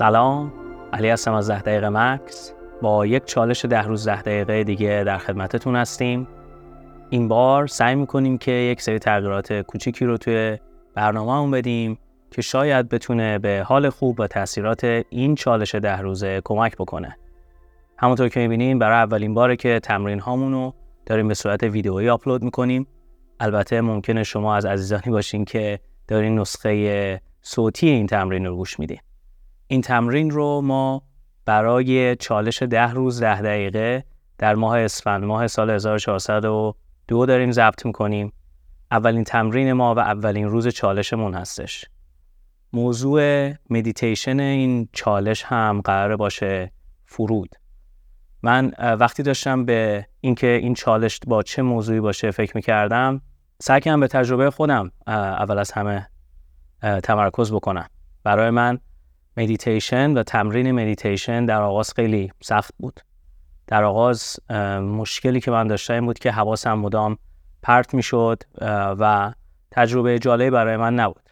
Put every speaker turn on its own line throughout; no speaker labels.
سلام. علی هستم از ده دقیقه مکس. با یک چالش ده روز ده دقیقه دیگه در خدمتتون هستیم. این بار سعی می‌کنیم که یک سری تغییرات کوچیکی رو توی برنامه هم بدیم که شاید بتونه به حال خوب و تاثیرات این چالش ده روزه کمک بکنه. همونطور که می‌بینیم برای اولین باره که تمرین هامون رو داریم به صورت ویدئویی آپلود می‌کنیم. البته ممکنه شما از عزیزانی باشین که دارین نسخه صوتی این تمرین رو گوش میدین. این تمرین رو ما برای چالش ده روز ده دقیقه در ماه اسفند ماه سال 1402 داریم ضبط می‌کنیم. اولین تمرین ما و اولین روز چالشمون هستش. موضوع مدیتیشن این چالش هم قرار باشه فرود. من وقتی داشتم به اینکه این چالش با چه موضوعی باشه فکر می‌کردم سعی کردم به تجربه خودم اول از همه تمرکز بکنم. برای من مدیتیشن و تمرین مدیتیشن در آغاز خیلی سخت بود. در آغاز مشکلی که من داشتم این بود که حواسم مدام پرت می‌شد و تجربه جالبی برای من نبود.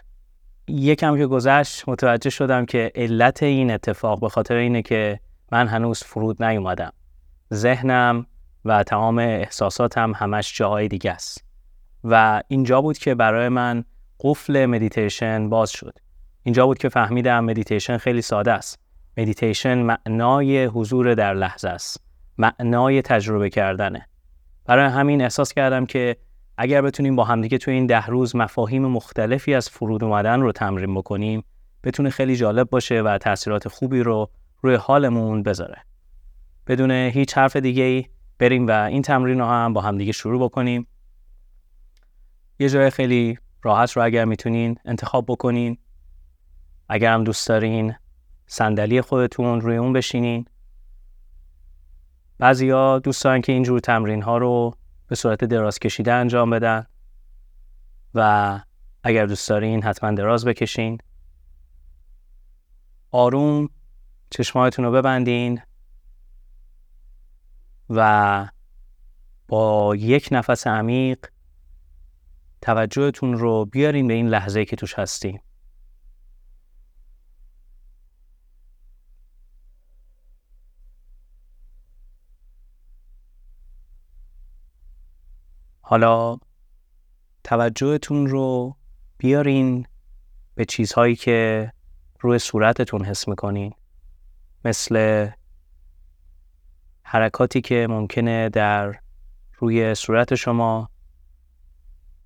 یکم که گذشت متوجه شدم که علت این اتفاق به خاطر اینه که من هنوز فرود نیومدم. ذهنم و تمام احساساتم همش جاهای دیگه است. و اینجا بود که برای من قفل مدیتیشن باز شد. اینجا بود که فهمیدم مدیتیشن خیلی ساده است. مدیتیشن معنای حضور در لحظه است. معنای تجربه کردنه. برای همین احساس کردم که اگر بتونیم با همدیگه تو این ده روز مفاهیم مختلفی از فرود اومدن رو تمرین بکنیم بتونه خیلی جالب باشه و تاثیرات خوبی رو روی حالمون بذاره. بدون هیچ حرف دیگه ای بریم و این تمرین رو هم با همدیگه شروع بکنیم. یه جای خیلی راحت رو اگر می‌تونین انتخاب بکنین. اگر هم دوست دارین صندلی خودتون روی اون بشینین. بعضیا دوست دارن که اینجور تمرین ها رو به صورت دراز کشیده انجام بدن و اگر دوست دارین حتما دراز بکشین. آروم چشمایتون رو ببندین و با یک نفس عمیق توجهتون رو بیارین به این لحظه که توش هستیم حالا توجهتون رو بیارین به چیزهایی که روی صورتتون حس می‌کنین. مثل حرکاتی که ممکنه در روی صورت شما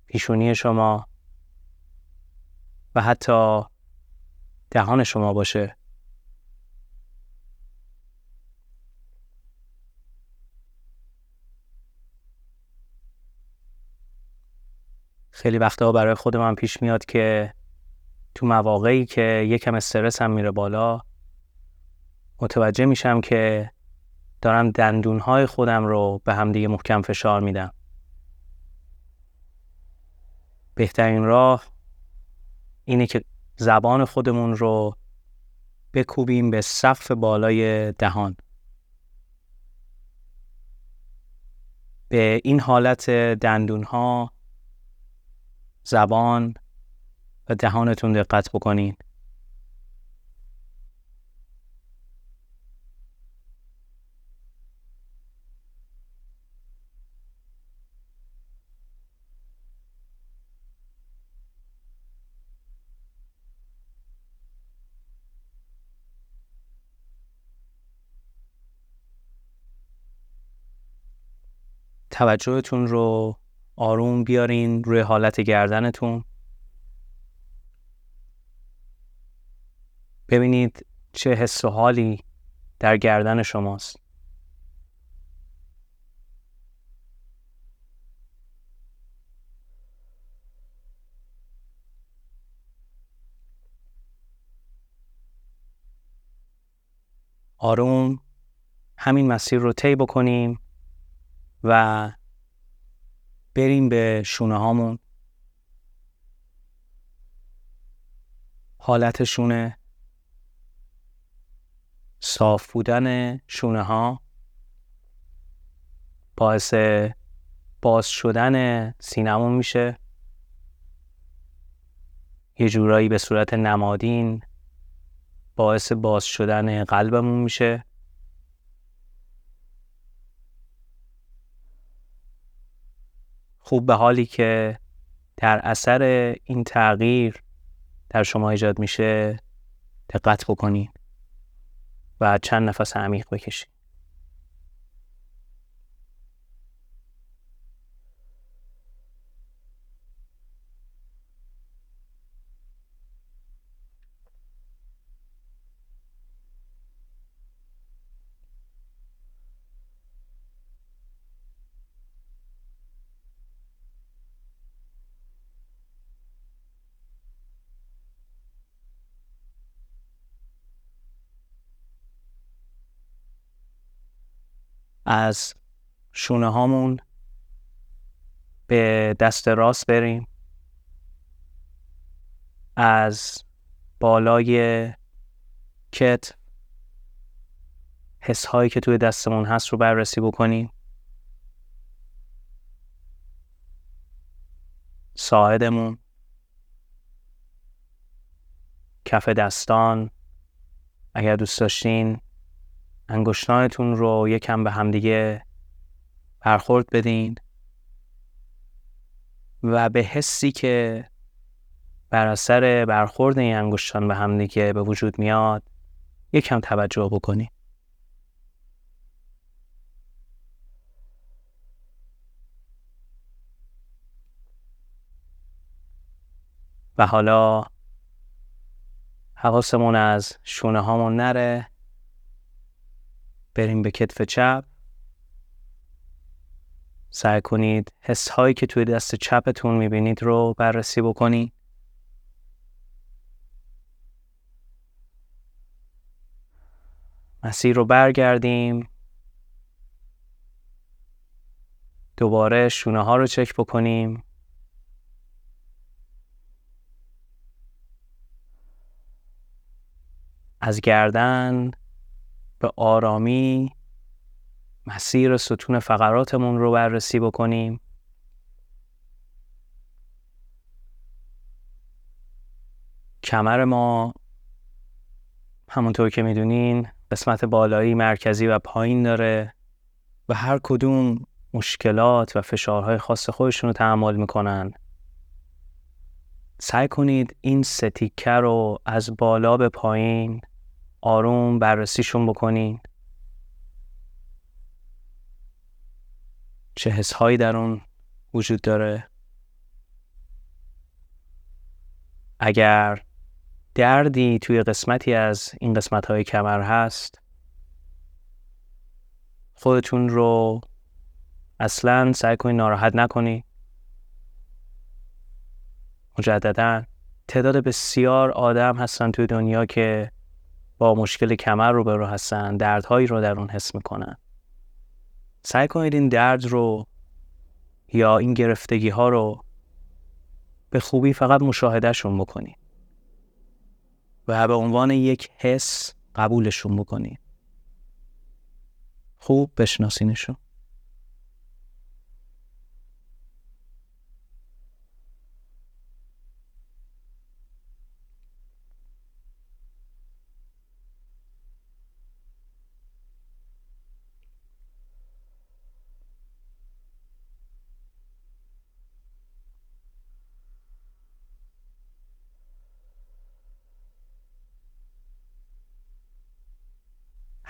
پیشونی شما و حتی دهان شما باشه. خیلی وقتها برای خود من پیش میاد که تو مواقعی که یکم استرس هم میره بالا متوجه میشم که دارم دندونهای خودم رو به همدیگه محکم فشار میدم. بهترین راه اینه که زبان خودمون رو بکوبیم به سقف بالای دهان. به این حالت دندون ها زبان و دهانتون دقت بکنین توجهتون رو آروم بیارین روی حالت گردنتون. ببینید چه حس و حالی در گردن شماست. آروم همین مسیر رو طی بکنیم و بریم به شونه هامون. حالت شونه. صاف بودن شونه ها. باعث باز شدن سینمون میشه. یه جورایی به صورت نمادین باعث باز شدن قلبمون میشه. خوب به حالی که در اثر این تغییر در شما ایجاد میشه دقت بکنید و چند نفس عمیق بکشید از شونه هامون به دست راست بریم. از بالای کت حس هایی که توی دستمون هست رو بررسی بکنیم. ساعدمون. کف دستان. اگر دوست داشتین انگشتانتون رو یکم به همدیگه برخورد بدین و به حسی که بر اثر برخورد این انگشتان به همدیگه به وجود میاد یکم توجه بکنید و حالا حواسمون از شونه هامون نره. بریم به کتف چپ. سعی کنید حس هایی که توی دست چپتون می‌بینید رو بررسی بکنید. مسیر رو برگردیم. دوباره شونه ها رو چک بکنیم. از گردن به آرامی مسیر ستون فقراتمون رو بررسی بکنیم. کمر ما همونطور که می‌دونین قسمت بالایی مرکزی و پایین داره و هر کدوم مشکلات و فشارهای خاص خودشون رو تحمل می‌کنن. سعی کنید این ستیکه رو از بالا به پایین آروم بررسیشون بکنین. چه حسهایی در اون وجود داره. اگر دردی توی قسمتی از این قسمت های کمر هست خودتون رو اصلا سعی کنید ناراحت نکنید مجددا تعداد بسیار آدم هستن توی دنیا که با مشکل کمر رو به رو هستن دردهایی رو در اون حس می‌کنن. سعی کنید این درد رو یا این گرفتگی ها رو به خوبی فقط مشاهدهشون بکنید و به عنوان یک حس قبولشون بکنید. خوب بشناسینشون.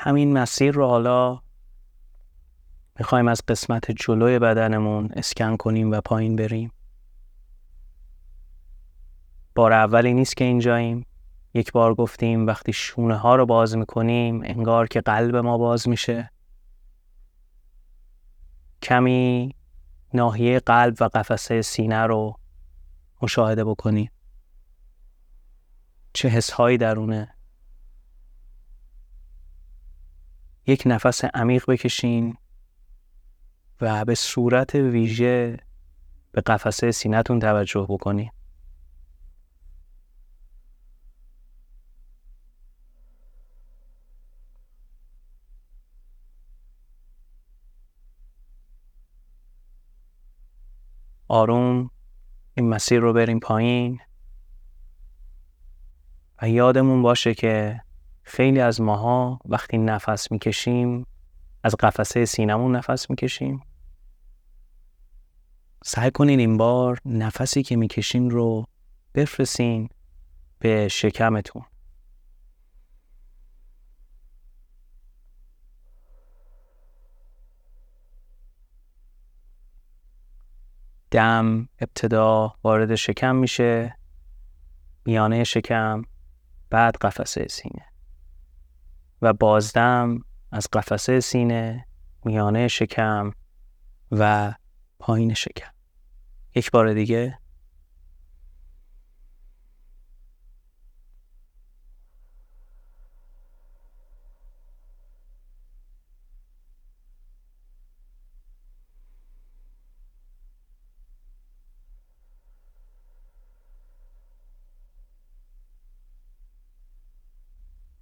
همین مسیر رو حالا می‌خوایم از قسمت جلوی بدنمون اسکن کنیم و پایین بریم. بار اولی نیست که اینجاییم. یک بار گفتیم وقتی شونه ها رو باز می‌کنیم انگار که قلب ما باز میشه. کمی ناحیه قلب و قفسه سینه رو مشاهده بکنیم. چه حسهایی درونه. یک نفس عمیق بکشین و به صورت ویژه به قفسه سینتون توجه بکنین. آروم این مسیر رو بریم پایین و یادمون باشه که خیلی از ماها وقتی نفس می‌کشیم از قفسه سینمون نفس می‌کشیم. سعی کنین این بار نفسی که می‌کشین رو بفرستین به شکمتون. دم ابتدا وارد شکم میشه میانه شکم بعد قفسه سینه. و بازدم از قفسه سینه میانه شکم و پایین شکم. یک بار دیگه.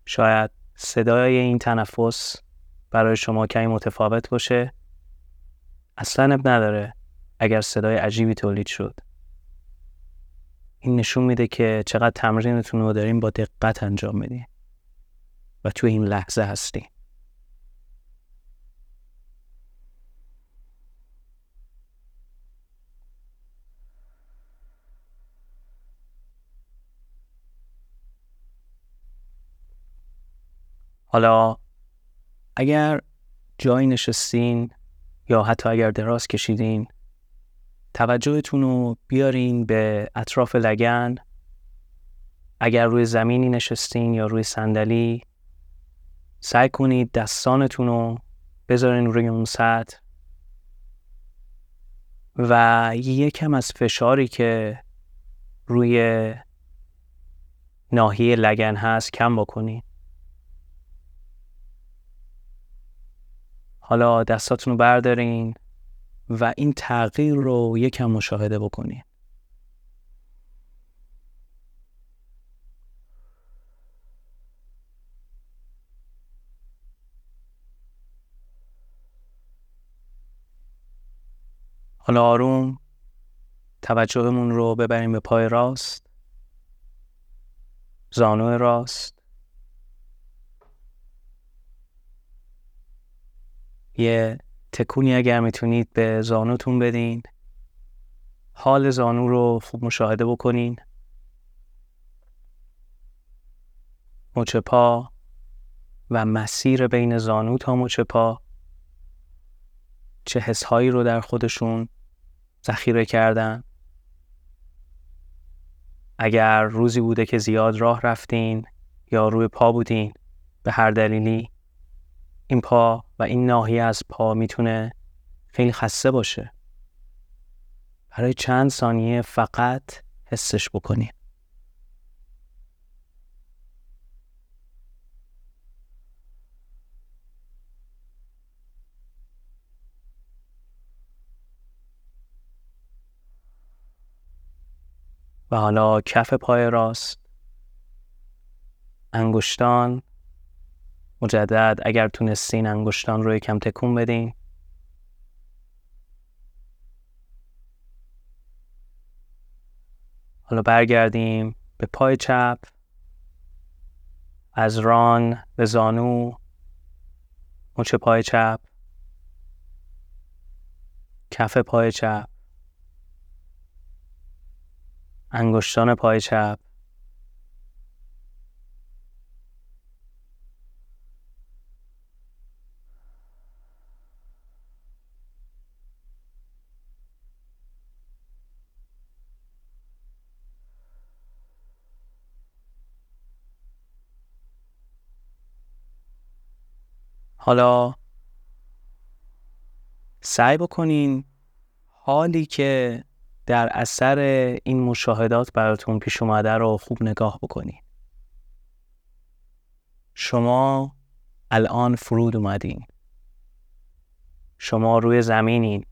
شاید صدای این تنفس برای شما کمی متفاوت باشه. اصلا اب نداره اگر صدای عجیبی تولید شد. این نشون میده که چقدر تمرینتون رو داریم با دقت انجام میدین و تو این لحظه هستین. حالا اگر جایی نشستین یا حتی اگر دراز کشیدین توجهتون رو بیارین به اطراف لگن. اگر روی زمینی نشستین یا روی صندلی سعی کنید دستانتون رو بذارین روی اون سطح. و یکم از فشاری که روی ناحیه لگن هست کم بکنید حالا دستاتون رو بردارین و این تغییر رو یکم مشاهده بکنین. حالا آروم توجهمون رو ببریم به پای راست. زانو راست. یه تکونی اگر می‌تونید به زانوتون بدین. حال زانو رو خوب مشاهده بکنین. مچ پا و مسیر بین زانو تا مچ پا. چه حسهایی رو در خودشون ذخیره کردن. اگر روزی بوده که زیاد راه رفتین یا روی پا بودین به هر دلیلی این پا و این ناحیه از پا می‌تونه خیلی خسته باشه. برای چند ثانیه فقط حسش بکنید و حالا کف پای راست. انگشتان مجدد اگر تونستین انگشتان رو یکم تکون بدین. حالا برگردیم به پای چپ. از ران به زانو. مچ پای چپ. کف پای چپ. انگشتان پای چپ. حالا سعی بکنین حالی که در اثر این مشاهدات براتون پیش اومده رو خوب نگاه بکنین. شما الان فرود اومدین. شما روی زمینین.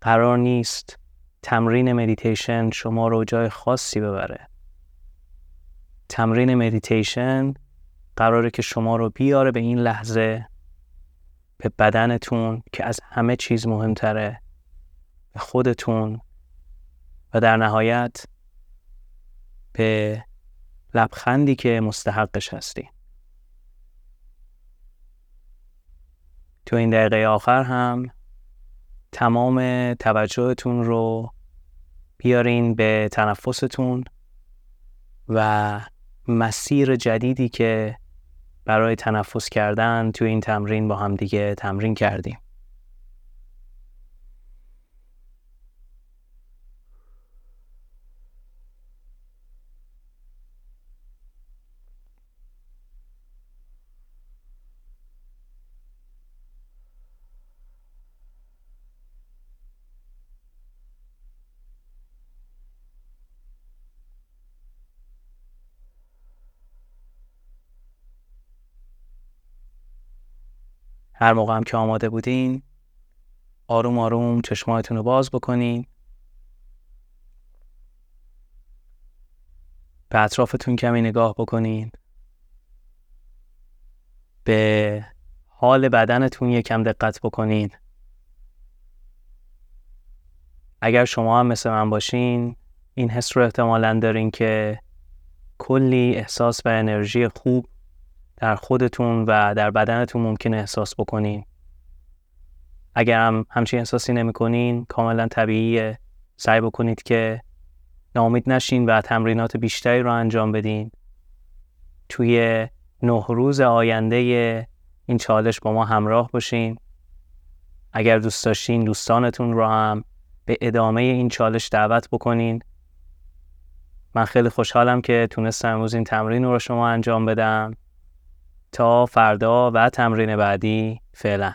قرار نیست تمرین مدیتیشن شما رو جای خاصی ببره. تمرین مدیتیشن قراره که شما رو بیاره به این لحظه به بدنتون که از همه چیز مهمتره به خودتون و در نهایت به لبخندی که مستحقش هستی. تو این دقیقه آخر هم تمام توجهتون رو بیارین به تنفستون و مسیر جدیدی که برای تنفس کردن تو این تمرین با هم دیگه تمرین کردیم. هر موقع هم که آماده بودین آروم آروم چشمایتون رو باز بکنین. به اطرافتون کمی نگاه بکنین. به حال بدنتون یکم دقت بکنین. اگر شما هم مثل من باشین این حس رو احتمالا دارین که کلی احساس و انرژی خوب در خودتون و در بدنتون ممکن احساس بکنین. اگر هم همچین احساسی نمی‌کنین کاملا طبیعیه. سعی بکنید که ناامید نشین و تمرینات بیشتری رو انجام بدین. توی نه روز آینده این چالش با ما همراه باشین. اگر دوست داشتین دوستانتون رو هم به ادامه این چالش دعوت بکنین. من خیلی خوشحالم که تونستم امروز این تمرین رو شما انجام بدم. تا فردا و تمرین بعدی فعلا.